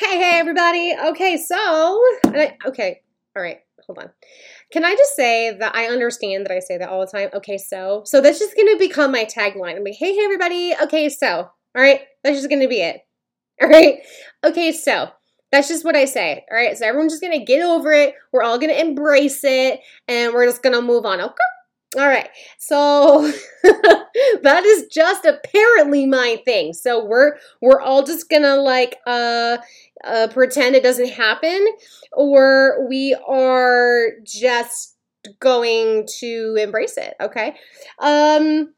Hey, hey, everybody. Okay, so, I, okay, all right, hold on. Can I just say that I understand that I say that all the time? Okay, so, so that's just gonna become my tagline. I'm like, hey, hey, everybody. Okay, so, all right, that's just gonna be it. All right, okay, so. That's just what I say. All right, so everyone's just gonna get over it. We're all gonna embrace it, and we're just gonna move on. Okay. All right, so that is just apparently my thing. So we're we're all just gonna like uh, uh pretend it doesn't happen, or we are just going to embrace it. Okay, um,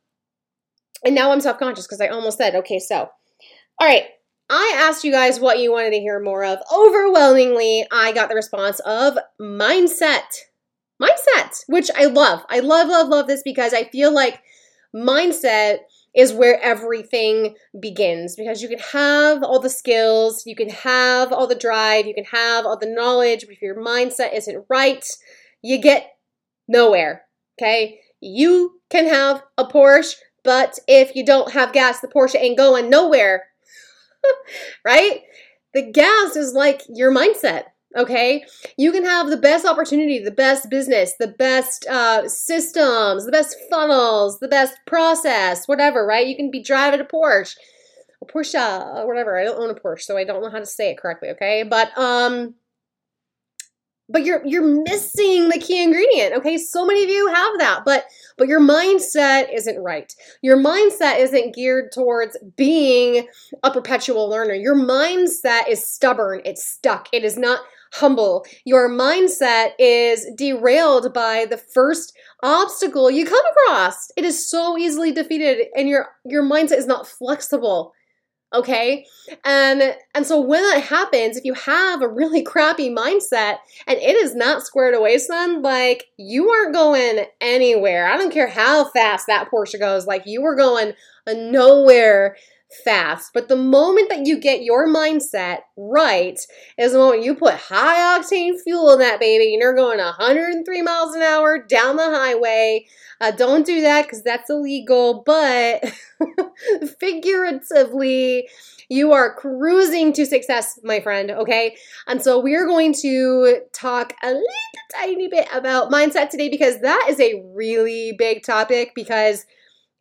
and now I'm self conscious because I almost said okay. So, all right, I asked you guys what you wanted to hear more of. Overwhelmingly, I got the response of mindset mindset, which I love. I love, love, love this because I feel like mindset is where everything begins because you can have all the skills, you can have all the drive, you can have all the knowledge, but if your mindset isn't right, you get nowhere. Okay? You can have a Porsche, but if you don't have gas, the Porsche ain't going nowhere. right? The gas is like your mindset okay? You can have the best opportunity the best business the best uh, systems the best funnels the best process whatever right? You can be driving a porsche a porsche or whatever. I don't own a porsche so i don't know how to say it correctly okay? But um but you're you're missing the key ingredient okay? So many of you have that but but your mindset isn't right. Your mindset isn't geared towards being a perpetual learner. Your mindset is stubborn. It's stuck. It is not humble. Your mindset is derailed by the first obstacle you come across. It is so easily defeated and your your mindset is not flexible. Okay? And and so when that happens, if you have a really crappy mindset and it is not squared away, son, like you aren't going anywhere. I don't care how fast that Porsche goes, like you are going nowhere fast. But the moment that you get your mindset right is the moment you put high octane fuel in that baby and you're going 103 miles an hour down the highway. Uh, don't do that because that's illegal, but figuratively, you are cruising to success, my friend, okay? And so we're going to talk a little tiny bit about mindset today because that is a really big topic because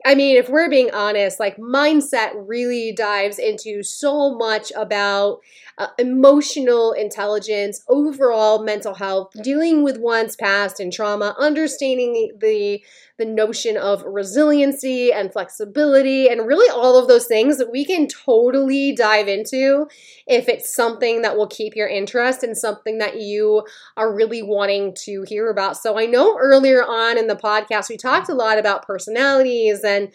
I mean, if we're being honest, like mindset really dives into so much about uh, emotional intelligence, overall mental health, dealing with one's past and trauma, understanding the the notion of resiliency and flexibility and really all of those things that we can totally dive into if it's something that will keep your interest and something that you are really wanting to hear about. So I know earlier on in the podcast we talked a lot about personalities and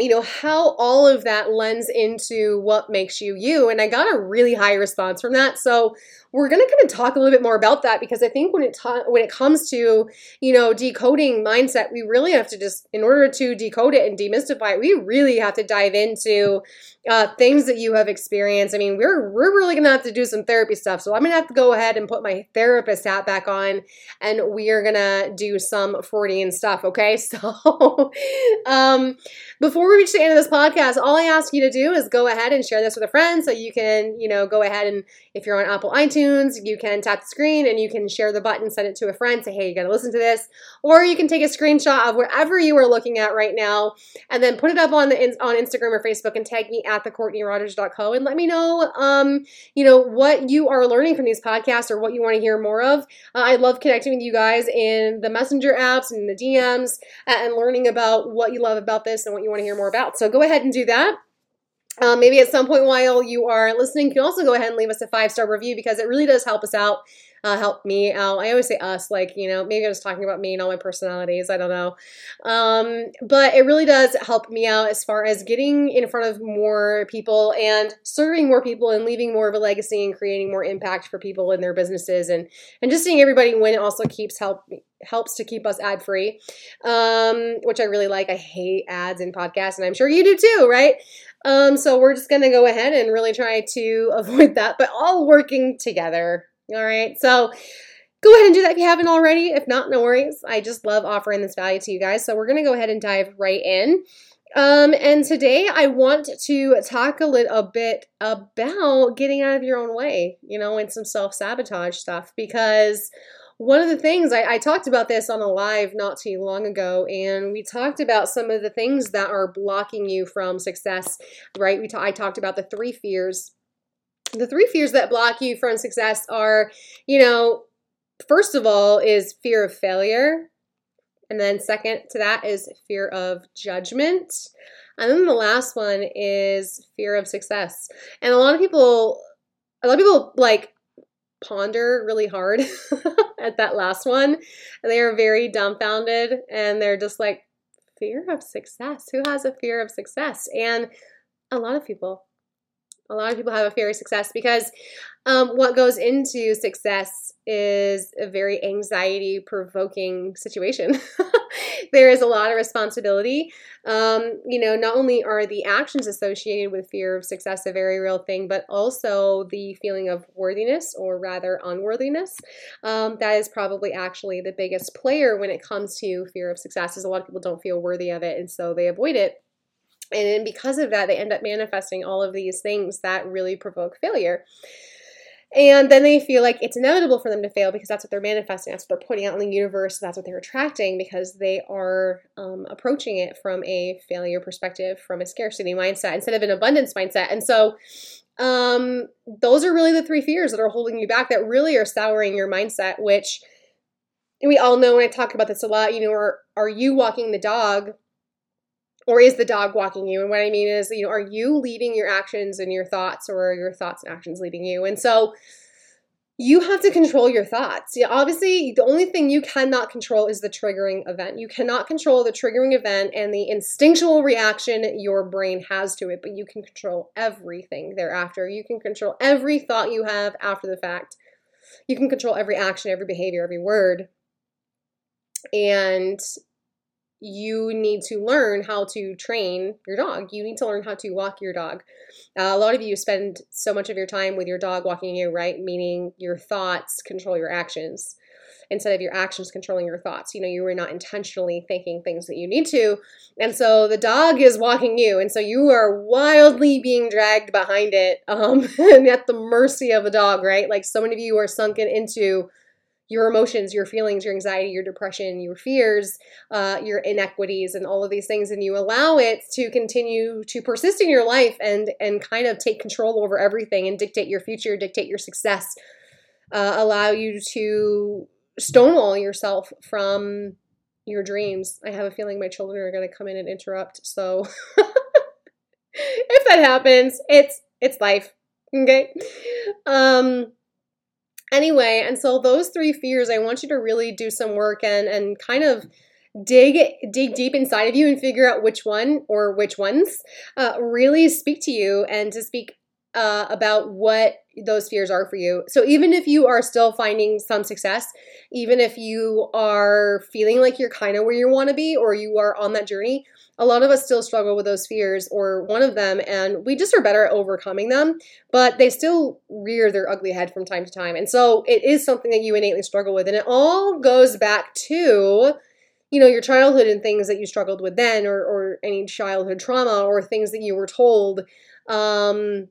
you know how all of that lends into what makes you you. And i got a really high response from that. So we're going to kind of talk a little bit more about that because i think when it ta- when it comes to you know decoding mindset we really have to just in order to decode it and demystify it we really have to dive into uh, things that you have experienced. I mean we're we're really going to have to do some therapy stuff. So i'm going to have to go ahead and put my therapist hat back on and we are going to do some freudian stuff okay? So um before we reach the end of this podcast, all I ask you to do is go ahead and share this with a friend so you can, you know, go ahead and if you're on Apple iTunes, you can tap the screen and you can share the button, send it to a friend, say, hey, you got to listen to this. Or you can take a screenshot of wherever you are looking at right now and then put it up on the on Instagram or Facebook and tag me at the CourtneyRogers.co and let me know, um, you know, what you are learning from these podcasts or what you want to hear more of. Uh, I love connecting with you guys in the messenger apps and the DMs and learning about what you love about this and what you want to hear more about. So go ahead and do that. Um, maybe at some point while you are listening, you can also go ahead and leave us a five star review because it really does help us out uh, help me out. I always say us, like, you know, maybe I was talking about me and all my personalities. I don't know. Um, but it really does help me out as far as getting in front of more people and serving more people and leaving more of a legacy and creating more impact for people in their businesses and, and just seeing everybody win also keeps help helps to keep us ad free, um, which I really like. I hate ads in podcasts, and I'm sure you do too, right? Um, so we're just gonna go ahead and really try to avoid that, but all working together. All right. So go ahead and do that if you haven't already. If not, no worries. I just love offering this value to you guys. So we're going to go ahead and dive right in. Um, and today I want to talk a little bit about getting out of your own way, you know, and some self sabotage stuff because one of the things I, I, talked about this on a live not too long ago, and we talked about some of the things that are blocking you from success, right? We I talked about the three fears. The three fears that block you from success are, you know, first of all, is fear of failure. And then second to that is fear of judgment. And then the last one is fear of success. And a lot of people, a lot of people like ponder really hard at that last one. And they are very dumbfounded and they're just like, fear of success? Who has a fear of success? And a lot of people. A lot of people have a fear of success because um, what goes into success is a very anxiety provoking situation. there is a lot of responsibility. Um, you know, not only are the actions associated with fear of success a very real thing, but also the feeling of worthiness or rather unworthiness. Um, that is probably actually the biggest player when it comes to fear of success, is a lot of people don't feel worthy of it and so they avoid it. And because of that, they end up manifesting all of these things that really provoke failure. And then they feel like it's inevitable for them to fail because that's what they're manifesting. That's what they're putting out in the universe. That's what they're attracting because they are um, approaching it from a failure perspective, from a scarcity mindset instead of an abundance mindset. And so, um, those are really the three fears that are holding you back that really are souring your mindset, which we all know when I talk about this a lot, you know, are, are you walking the dog or is the dog walking you? And what I mean is, you know, are you leading your actions and your thoughts, or are your thoughts and actions leading you? And so you have to control your thoughts. Yeah, obviously, the only thing you cannot control is the triggering event. You cannot control the triggering event and the instinctual reaction your brain has to it, but you can control everything thereafter. You can control every thought you have after the fact. You can control every action, every behavior, every word. And you need to learn how to train your dog. You need to learn how to walk your dog. Uh, a lot of you spend so much of your time with your dog walking you, right? Meaning your thoughts control your actions instead of your actions controlling your thoughts. You know, you were not intentionally thinking things that you need to. And so the dog is walking you. And so you are wildly being dragged behind it um, and at the mercy of the dog, right? Like so many of you are sunken into your emotions, your feelings, your anxiety, your depression, your fears, uh, your inequities, and all of these things, and you allow it to continue to persist in your life and and kind of take control over everything and dictate your future, dictate your success, uh, allow you to stonewall yourself from your dreams. I have a feeling my children are going to come in and interrupt. So if that happens, it's it's life. Okay. Um anyway, and so those three fears, I want you to really do some work and and kind of dig dig deep inside of you and figure out which one or which ones uh, really speak to you and to speak uh, about what those fears are for you. So even if you are still finding some success, even if you are feeling like you're kind of where you want to be or you are on that journey, a lot of us still struggle with those fears or one of them, and we just are better at overcoming them, but they still rear their ugly head from time to time. And so it is something that you innately struggle with. And it all goes back to you know your childhood and things that you struggled with then or, or any childhood trauma or things that you were told um,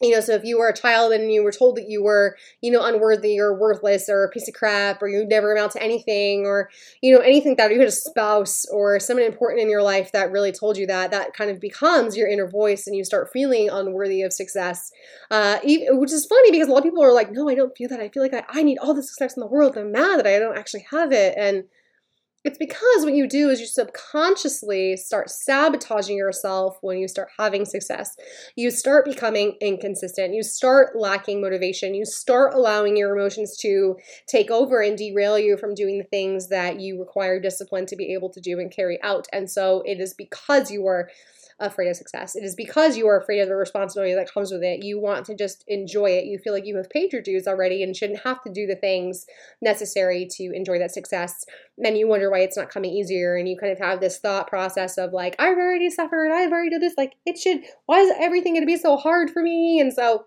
you know, so if you were a child and you were told that you were, you know, unworthy or worthless or a piece of crap or you never amount to anything or, you know, anything that you had a spouse or someone important in your life that really told you that, that kind of becomes your inner voice and you start feeling unworthy of success. Uh, which is funny because a lot of people are like, no, I don't feel that. I feel like I, I need all the success in the world. I'm mad that I don't actually have it. And, it's because what you do is you subconsciously start sabotaging yourself when you start having success. You start becoming inconsistent. You start lacking motivation. You start allowing your emotions to take over and derail you from doing the things that you require discipline to be able to do and carry out. And so it is because you are afraid of success. It is because you are afraid of the responsibility that comes with it. You want to just enjoy it. You feel like you have paid your dues already and shouldn't have to do the things necessary to enjoy that success. Then you wonder why it's not coming easier, and you kind of have this thought process of like, I've already suffered, I've already done this. Like, it should, why is everything going to be so hard for me? And so,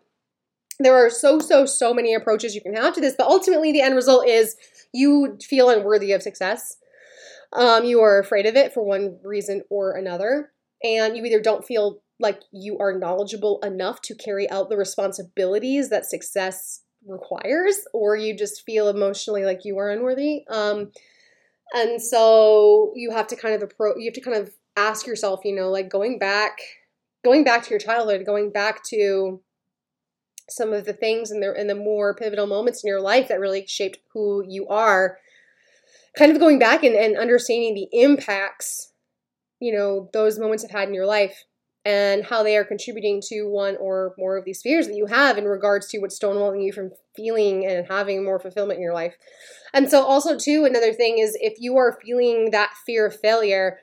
there are so so so many approaches you can have to this but ultimately the end result is you feel unworthy of success um, you are afraid of it for one reason or another and you either don't feel like you are knowledgeable enough to carry out the responsibilities that success requires, or you just feel emotionally like you are unworthy. Um, and so you have to kind of approach, you have to kind of ask yourself, you know, like going back, going back to your childhood, going back to some of the things and the and the more pivotal moments in your life that really shaped who you are. Kind of going back and, and understanding the impacts, you know, those moments have had in your life and how they are contributing to one or more of these fears that you have in regards to what's stonewalling you from feeling and having more fulfillment in your life. And so, also, too, another thing is if you are feeling that fear of failure,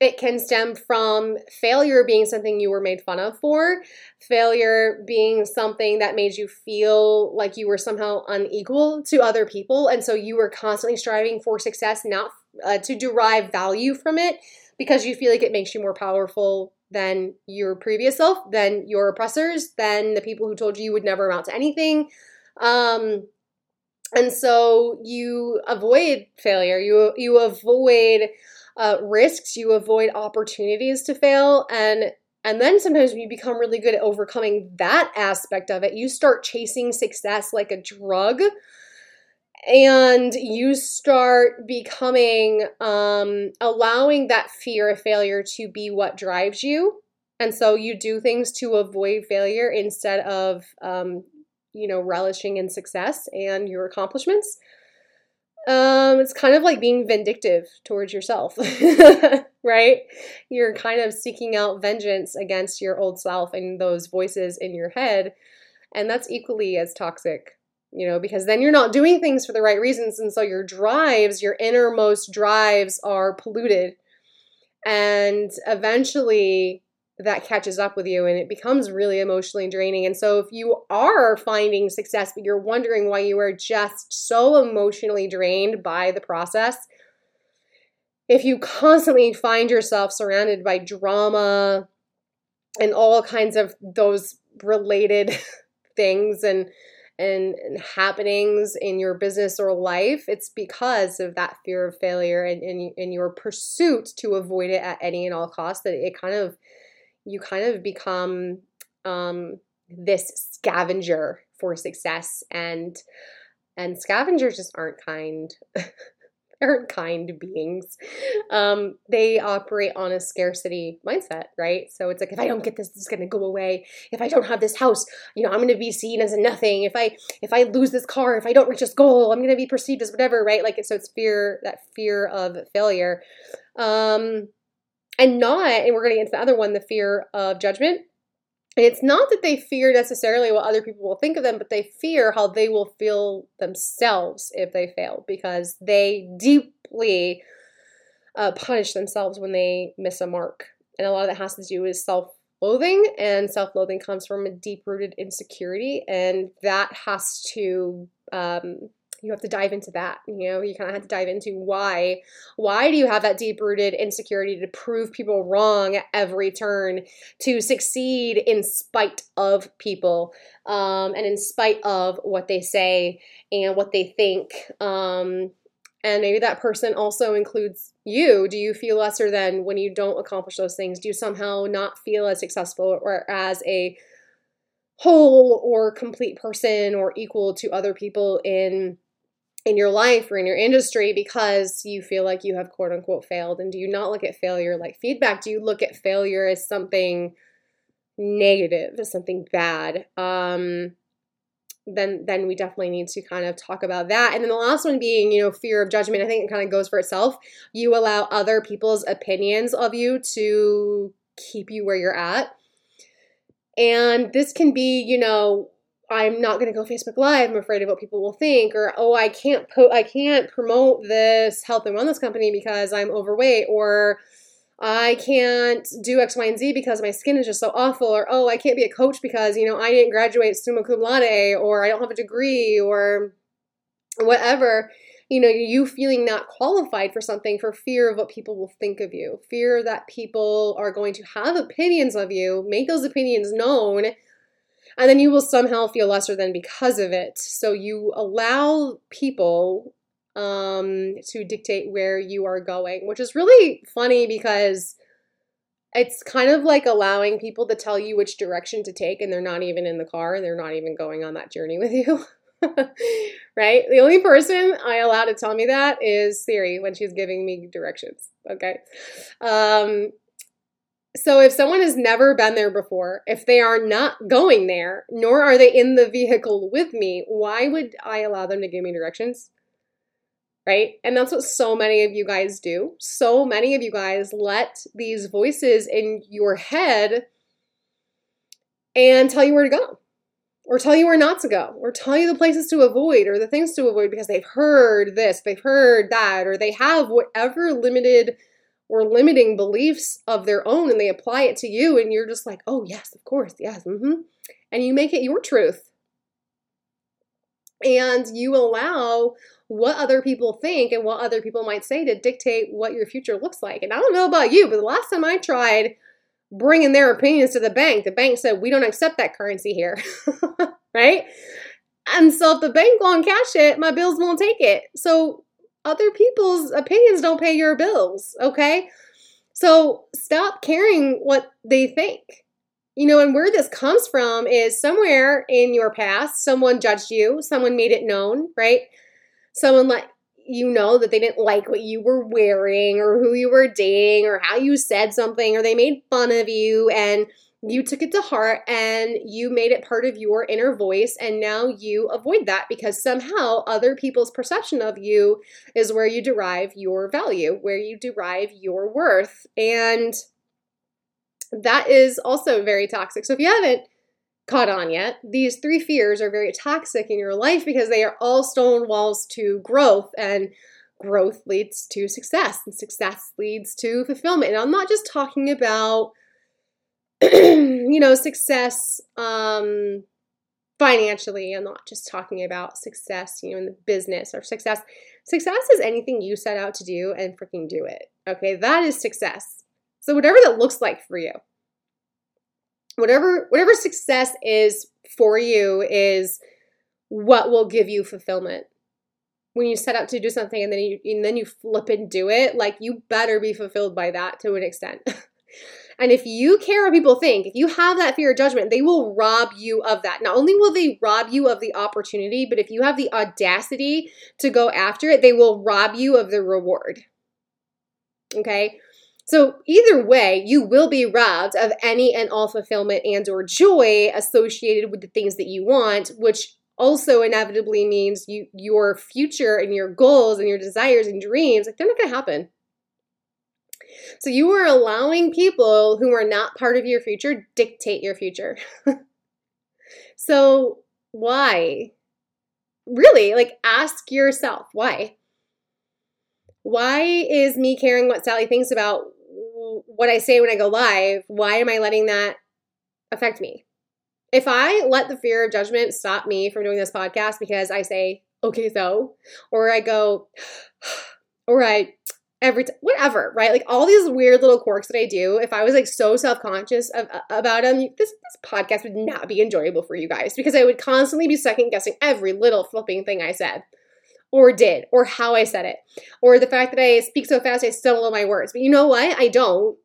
it can stem from failure being something you were made fun of for, failure being something that made you feel like you were somehow unequal to other people. And so you were constantly striving for success, not uh, to derive value from it because you feel like it makes you more powerful than your previous self, than your oppressors, than the people who told you you would never amount to anything. Um, and so you avoid failure. You you avoid uh, risks. You avoid opportunities to fail, and and then sometimes when you become really good at overcoming that aspect of it, you start chasing success like a drug and you start becoming um, allowing that fear of failure to be what drives you. And so you do things to avoid failure instead of um, you know relishing in success and your accomplishments. Um, it's kind of like being vindictive towards yourself right? You're kind of seeking out vengeance against your old self and those voices in your head and that's equally as toxic you know, because then you're not doing things for the right reasons. And so your drives, your innermost drives are polluted. And eventually that catches up with you and it becomes really emotionally draining. And so if you are finding success, but you're wondering why you are just so emotionally drained by the process, if you constantly find yourself surrounded by drama and all kinds of those related things and and, and, happenings in your business or life, it's because of that fear of failure and, and, and your pursuit to avoid it at any and all costs that it kind of, you kind of become um, this scavenger for success. And and scavengers just aren't kind aren't kind beings. Um, they operate on a scarcity mindset, right? So it's like if I don't get this, this is gonna go away. If I don't have this house, you know, I'm gonna be seen as a nothing. If I if I lose this car, if I don't reach this goal, I'm gonna be perceived as whatever, right? Like so it's fear, that fear of failure. Um and not, and we're gonna get into the other one, the fear of judgment it's not that they fear necessarily what other people will think of them, but they fear how they will feel themselves if they fail because they deeply uh, punish themselves when they miss a mark. And a lot of that has to do with self loathing, and self loathing comes from a deep rooted insecurity, and that has to um, you have to dive into that you know you kind of have to dive into why why do you have that deep rooted insecurity to prove people wrong at every turn to succeed in spite of people um, and in spite of what they say and what they think um, and maybe that person also includes you. Do you feel lesser than when you don't accomplish those things? Do you somehow not feel as successful or as a whole or complete person or equal to other people in in your life or in your industry because you feel like you have quote unquote failed? And do you not look at failure like feedback? Do you look at failure as something negative, as something bad? Um, then then we definitely need to kind of talk about that. And then the last one being, you know, fear of judgment. I think it kind of goes for itself. You allow other people's opinions of you to keep you where you're at. And this can be, you know, I'm not going to go Facebook Live. I'm afraid of what people will think, or oh, I can't po- I can't promote this health and wellness company because I'm overweight, or I can't do X, Y, and Z because my skin is just so awful, or oh, I can't be a coach because you know I didn't graduate summa cum laude, or I don't have a degree, or whatever. You know, you feeling not qualified for something for fear of what people will think of you, fear that people are going to have opinions of you, make those opinions known and then you will somehow feel lesser than because of it. So you allow people um, to dictate where you are going, which is really funny because it's kind of like allowing people to tell you which direction to take and they're not even in the car and they're not even going on that journey with you. right? The only person I allow to tell me that is Siri when she's giving me directions. Okay. Um, so if someone has never been there before, if they are not going there, nor are they in the vehicle with me, why would I allow them to give me directions? Right? And that's what so many of you guys do. So many of you guys let these voices in your head and tell you where to go or tell you where not to go, or tell you the places to avoid or the things to avoid because they've heard this, they've heard that, or they have whatever limited or limiting beliefs of their own and they apply it to you, and you're just like, oh, yes, of course, yes, mm-hmm. And you make it your truth. And you allow what other people think and what other people might say to dictate what your future looks like. And I don't know about you, but the last time I tried bringing their opinions to the bank. The bank said, we don't accept that currency here, right? And so if the bank won't cash it, my bills won't take it. So other people's opinions don't pay your bills, okay? So stop caring what they think. You know, and where this comes from is somewhere in your past, someone judged you, someone made it known, right? Someone let you know that they didn't like what you were wearing or who you were dating or how you said something or they made fun of you and you took it to heart and you made it part of your inner voice and now you avoid that because somehow other people's perception of you is where you derive your value, where you derive your worth. And that is also very toxic. So if you haven't caught on yet, these three fears are very toxic in your life because they are all stone walls to growth and growth leads to success and success leads to fulfillment. And I'm not just talking about you know, success um financially. I'm not just talking about success, you know, in the business or success. Success is anything you set out to do and freaking do it. Okay, that is success. So whatever that looks like for you whatever whatever success is for you is what will give you fulfillment when you set out to do something and then you and then you flip and do it like you better be fulfilled by that to an extent and if you care what people think if you have that fear of judgment they will rob you of that. Not only will they rob you of the opportunity but if you have the audacity to go after it they will rob you of the reward. Okay? So either way, you will be robbed of any and all fulfillment and or joy associated with the things that you want, which also inevitably means you your future and your goals and your desires and dreams, like they're not going to happen. So you are allowing people who are not part of your future dictate your future. so why? Really, like ask yourself why. Why is me caring what Sally thinks about what I say when I go live, why am I letting that affect me? If I let the fear of judgment stop me from doing this podcast because I say, okay, so, or I go, or I, every time, whatever, right? Like all these weird little quirks that I do, if I was like so self conscious uh, about them, this, this podcast would not be enjoyable for you guys because I would constantly be second guessing every little flipping thing I said or did or how I said it or the fact that I speak so fast I stumble my words. But you know what? I don't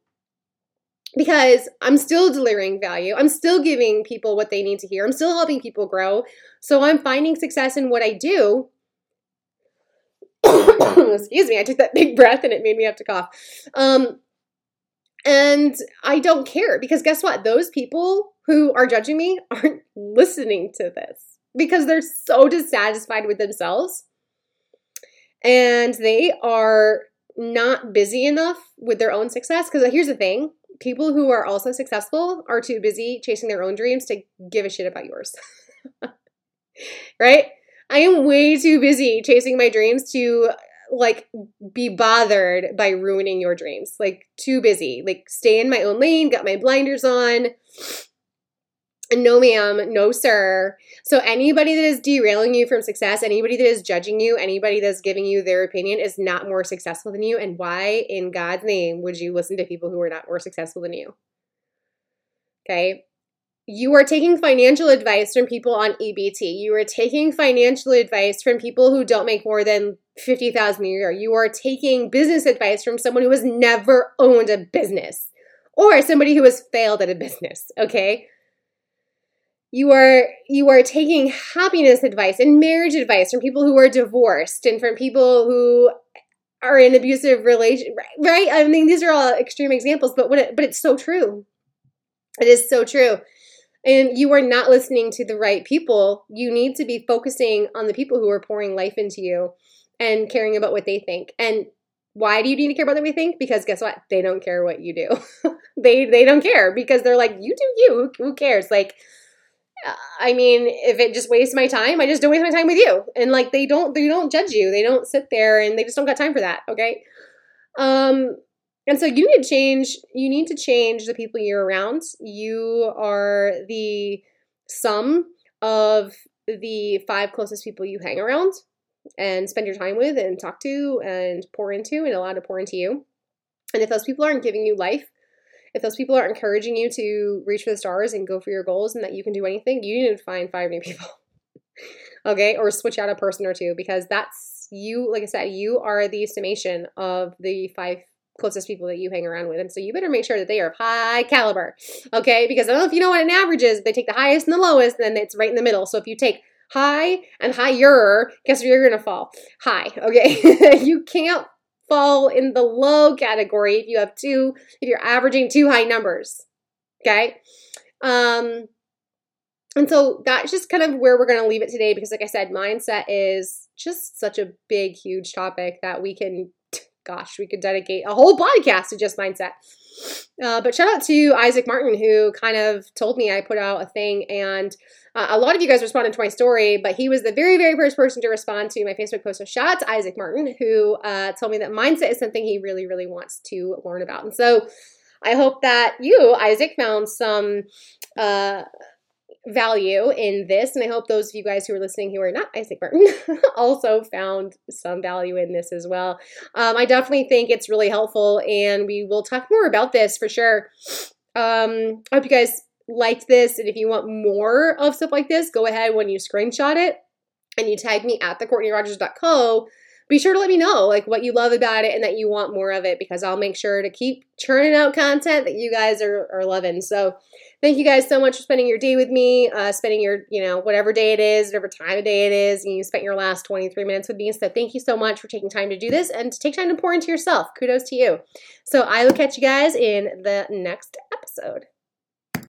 because I'm still delivering value. I'm still giving people what they need to hear. I'm still helping people grow. So I'm finding success in what I do. Excuse me, I took that big breath and it made me have to cough. Um, and I don't care because guess what? Those people who are judging me aren't listening to this because they're so dissatisfied with themselves and they are not busy enough with their own success. Because here's the thing people who are also successful are too busy chasing their own dreams to give a shit about yours. right? I am way too busy chasing my dreams to like be bothered by ruining your dreams. Like too busy. Like stay in my own lane, got my blinders on, no, ma'am, no, sir. So, anybody that is derailing you from success, anybody that is judging you, anybody that's giving you their opinion is not more successful than you. And why, in God's name, would you listen to people who are not more successful than you? Okay. You are taking financial advice from people on EBT. You are taking financial advice from people who don't make more than 50,000 a year. You are taking business advice from someone who has never owned a business or somebody who has failed at a business, okay? You are you are taking happiness advice and marriage advice from people who are divorced and from people who are in abusive relation right? I mean these are all extreme examples, but what it, but it's so true. It is so true. And you are not listening to the right people. You need to be focusing on the people who are pouring life into you and caring about what they think. And why do you need to care about what they think? Because guess what? They don't care what you do. they they don't care because they're like, you do you. Who, who cares? Like, I mean, if it just wastes my time, I just don't waste my time with you. And like, they don't they don't judge you. They don't sit there and they just don't got time for that. Okay. Um, and so you need to change. You need to change the people you're around. You are the sum of the five closest people you hang around and spend your time with and talk to and pour into and allow to pour into you. And if those people aren't giving you life, if those people aren't encouraging you to reach for the stars and go for your goals and that you can do anything, you need to find five new people. okay? Or switch out a person or two because that's you, like I said, you are the summation of the five closest people that you hang around with. And so you better make sure that they are of high caliber. Okay? Because I don't know if you know what an average is. They take the highest and the lowest, and then it's right in the middle. So if you take high and higher, guess where you're gonna fall? High, okay? you can't fall in the low category if you have two, if you're averaging two high numbers, okay? Um, and so that's just kind of where we're gonna leave it today because, like I said, mindset is just such a big, huge topic that we can, gosh, we could dedicate a whole podcast to just mindset. Uh, but shout out to Isaac Martin, who kind of told me I put out a thing, and uh, a lot of you guys responded to my story, but he was the very, very first person to respond to my Facebook post. So shout out to Isaac Martin, who uh, told me that mindset is something he really, really wants to learn about. And so I hope that you, Isaac, found some uh, value in this. And I hope those of you guys who are listening who are not Isaac Martin also found some value in this as well. Um, I definitely think it's really helpful, and we will talk more about this for sure. Um, I hope you guys liked this and if you want more of stuff like this, go ahead when you screenshot it and you tag me at the CourtneyRogers.co. Be sure to let me know like what you love about it and that you want more of it because I'll make sure to keep churning out content that you guys are, are loving. So thank you guys so much for spending your day with me, uh, spending your, you know, whatever day it is, whatever time of day it is, and you spent your last 23 minutes with me. So thank you so much for taking time to do this and to take time to pour into yourself. Kudos to you. So I will catch you guys in the next episode.